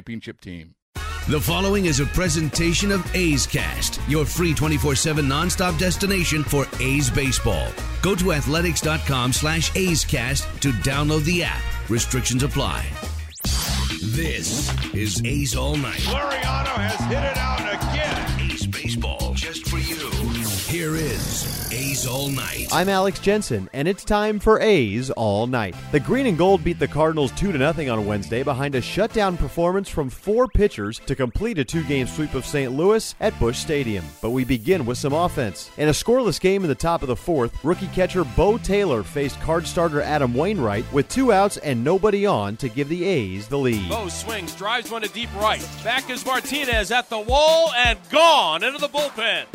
championship team. The following is a presentation of A's Cast, your free 24-7 nonstop destination for A's baseball. Go to athletics.com slash A's Cast to download the app. Restrictions apply. This is A's All Night. Laureano has hit it out A's All Night. I'm Alex Jensen, and it's time for A's All Night. The Green and Gold beat the Cardinals 2 0 on Wednesday behind a shutdown performance from four pitchers to complete a two game sweep of St. Louis at Busch Stadium. But we begin with some offense. In a scoreless game in the top of the fourth, rookie catcher Beau Taylor faced card starter Adam Wainwright with two outs and nobody on to give the A's the lead. Beau swings, drives one to deep right. Back is Martinez at the wall and gone into the bullpen.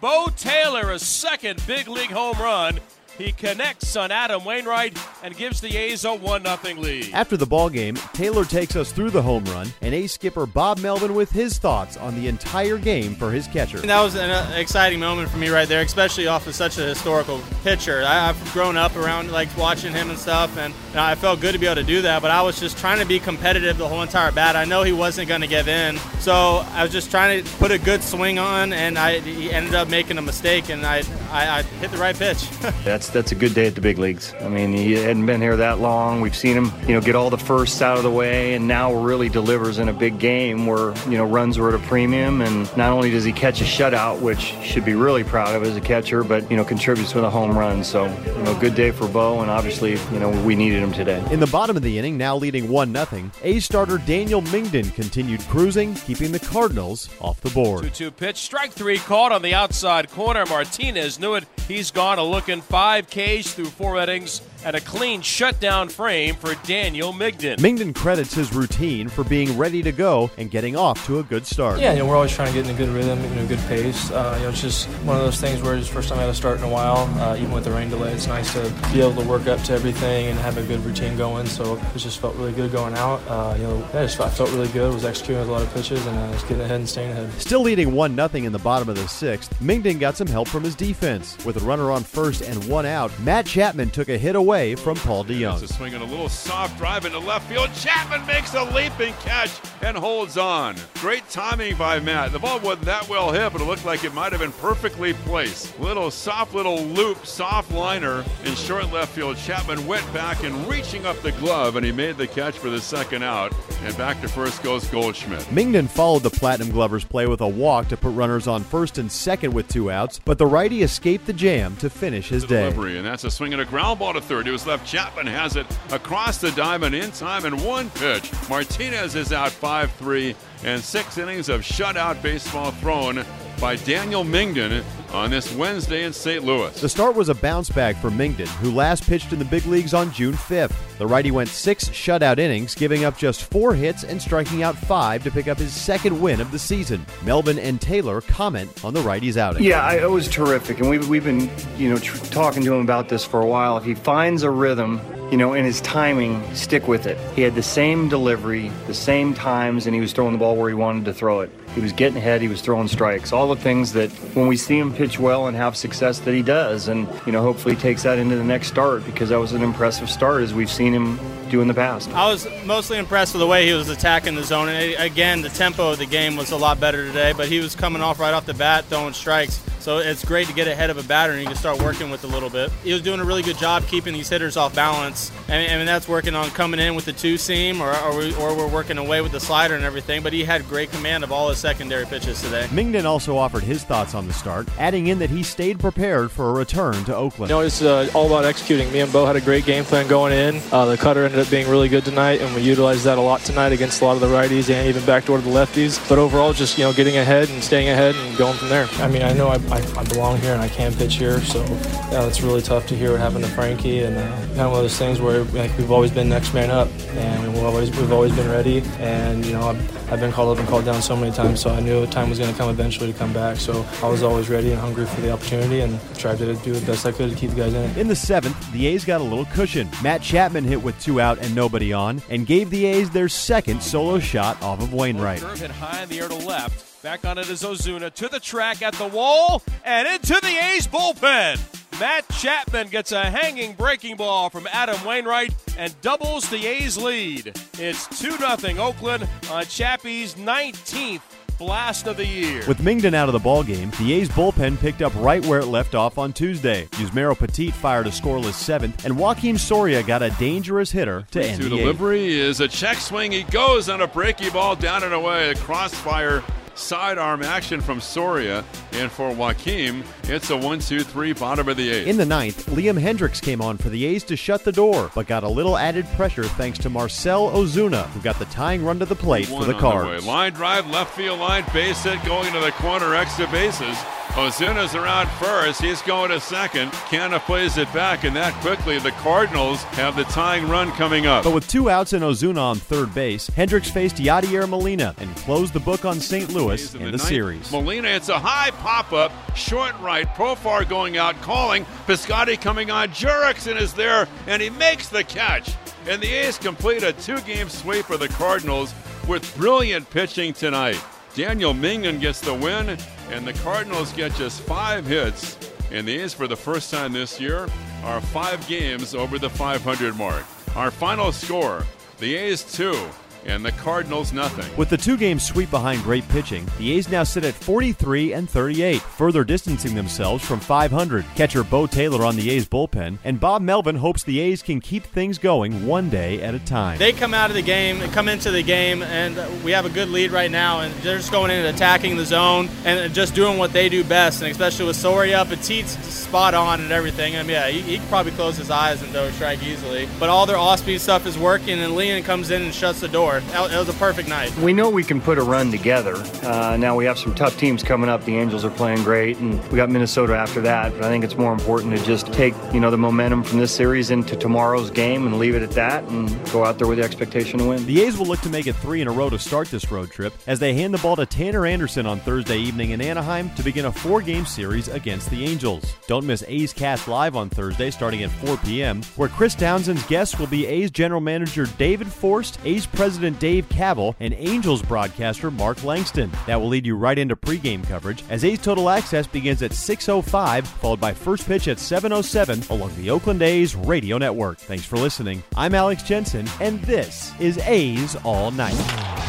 Beau Taylor, a second big league home run. He connects on Adam Wainwright and gives the A's a 1 0 lead. After the ball game, Taylor takes us through the home run, and A's skipper Bob Melvin with his thoughts on the entire game for his catcher. That was an uh, exciting moment for me right there, especially off of such a historical pitcher. I, have grown up around like watching him and stuff, and you know, I felt good to be able to do that. But I was just trying to be competitive the whole entire bat. I know he wasn't going to give in, so I was just trying to put a good swing on, and I he ended up making a mistake, and I I, I hit the right pitch. That's that's a good day at the big leagues. I mean, he hadn't been here that long. We've seen him, you know, get all the firsts out of the way, and now really delivers in a big game where you know runs were at a premium. And not only does he catch a shutout, which should be really proud of as a catcher, but you know contributes with a home run. So you know, good day for Beau, and obviously you know we needed him today. In the bottom of the inning, now leading one 0 A starter Daniel Mengden continued cruising, keeping the Cardinals off the board. 2-2 pitch, strike three, caught on the outside corner. Martinez knew it. He's gone a looking 5Ks through four innings and a clean shutdown frame for Daniel Mengden. Mengden credits his routine for being ready to go and getting off to a good start. Yeah, you know, we're always trying to get in a good rhythm, you know, good pace. Uh, you know, it's just one of those things where it's the first time I had to start in a while. Uh, even with the rain delay, it's nice to be able to work up to everything and have a good routine going. So it just felt really good going out. Uh, you know, I just I felt really good. Was executing with a lot of pitches and uh, just getting ahead and staying ahead. Still leading one nothing in the bottom of the sixth, Mengden got some help from his defense. With a runner on first and one out, Matt Chapman took a hit away from Paul DeJong. It's a swing and a little soft drive into left field. Chapman makes a leaping catch and holds on. Great timing by Matt. The ball wasn't that well hit, but it looked like it might have been perfectly placed. Little soft little loop, soft liner in short left field. Chapman went back and reaching up the glove, and he made the catch for the second out. And back to first goes Goldschmidt. Mengden followed the Platinum Glovers play with a walk to put runners on first and second with two outs, but the righty escaped the jam to finish his day. Delivery, and that's a swing and a ground ball to third. It was left. Chapman has it across the diamond in time in one pitch. Martinez is out 5 3, and six innings of shutout baseball thrown by Daniel Mengden on this Wednesday in St. Louis. The start was a bounce back for Mengden, who last pitched in the big leagues on June 5th. The righty went six shutout innings, giving up just four hits and striking out five to pick up his second win of the season. Melvin and Taylor comment on the righty's outing. Yeah, I, it was terrific, and we've, we've been you know tr- talking to him about this for a while. If he finds a rhythm, you know, in his timing, stick with it. He had the same delivery, the same times, and he was throwing the ball where he wanted to throw it. He was getting ahead, he was throwing strikes, all the things that when we see him pitch well and have success that he does. And, you know, hopefully takes that into the next start because that was an impressive start as we've seen him do in the past. I was mostly impressed with the way he was attacking the zone. And again, the tempo of the game was a lot better today, but he was coming off right off the bat, throwing strikes. So it's great to get ahead of a batter and you can start working with a little bit. He was doing a really good job keeping these hitters off balance. And, and that's working on coming in with the two seam or, or, we, or we're working away with the slider and everything. But he had great command of all his secondary pitches today. Mengden also offered his thoughts on the start, adding in that he stayed prepared for a return to Oakland. You know, it's uh, all about executing. Me and Beau had a great game plan going in. Uh, the cutter ended up being really good tonight, and we utilized that a lot tonight against a lot of the righties and even backdoor to the lefties. But overall, just you know, getting ahead and staying ahead and going from there. I mean, I know I, I, I belong here and I can pitch here, so yeah, it's really tough to hear what happened to Frankie, and uh, kind of one of those things where like we've always been next man up, and we've always we've always been ready, and you know I've, I've been called up and called down so many times, so I knew the time was going to come eventually to come back. So I was always ready and hungry for the opportunity, and tried to do the best I could to keep the guys in it. In the seventh, the A's got a little cushion. Matt Chapman hit with two out and nobody on, and gave the A's their second solo shot off of Wainwright. Curve hit high in the air to left. Back on it is Ozuna to the track at the wall and into the A's bullpen. Matt Chapman gets a hanging breaking ball from Adam Wainwright and doubles the A's lead. It's 2 0 Oakland on Chappie's 19th blast of the year. With Mengden out of the ballgame, the A's bullpen picked up right where it left off on Tuesday. Yusmeiro Petit fired a scoreless seventh, and Joakim Soria got a dangerous hitter to end To the eighth. delivery is a check swing. He goes on a breaky ball down and away. A crossfire sidearm action from Soria. And for Joakim, it's a 1 2 3 bottom of the eighth. In the ninth, Liam Hendriks came on for the A's to shut the door, but got a little added pressure thanks to Marcel Ozuna, who got the tying run to the plate for the Cards. way. Line drive, left field line, base hit going to the corner, extra bases. Ozuna's around first. He's going to second. Canha plays it back, and that quickly the Cardinals have the tying run coming up. But with two outs and Ozuna on third base, Hendriks faced Yadier Molina and closed the book on St. Louis in the ninth. series. Molina, it's a high pop up, short right, Profar going out, calling. Piscotti coming on. Jurickson is there, and he makes the catch. And the A's complete a two game sweep of the Cardinals with brilliant pitching tonight. Daniel Mengden gets the win, and the Cardinals get just five hits. And the A's, for the first time this year, are five games over the 500 mark. Our final score the A's two, and the Cardinals nothing. With the two-game sweep behind great pitching, the A's now sit at 43 and 38, further distancing themselves from 500. Catcher Beau Taylor on the A's bullpen, and Bob Melvin hopes the A's can keep things going one day at a time. They come out of the game, they come into the game, and we have a good lead right now, and they're just going in and attacking the zone and just doing what they do best, and especially with Soria, Petit's spot on and everything. I mean, yeah, he, he could probably close his eyes and throw a strike easily, but all their off-speed stuff is working, and Leon comes in and shuts the door. It was a perfect night. We know we can put a run together. Uh, now we have some tough teams coming up. The Angels are playing great, and we got Minnesota after that. But I think it's more important to just take you know the momentum from this series into tomorrow's game and leave it at that, and go out there with the expectation to win. The A's will look to make it three in a row to start this road trip as they hand the ball to Tanner Anderson on Thursday evening in Anaheim to begin a four-game series against the Angels. Don't miss A's Cast Live on Thursday starting at 4 p.m., where Chris Townsend's guests will be A's general manager David Forst, A's president Dave Kaval, and Angels broadcaster Mark Langston. That will lead you right into pregame coverage as A's Total Access begins at 6.05, followed by first pitch at 7.07 along the Oakland A's radio network. Thanks for listening. I'm Alex Jensen, and this is A's All Night.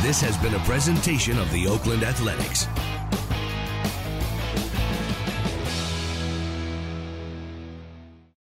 This has been a presentation of the Oakland Athletics.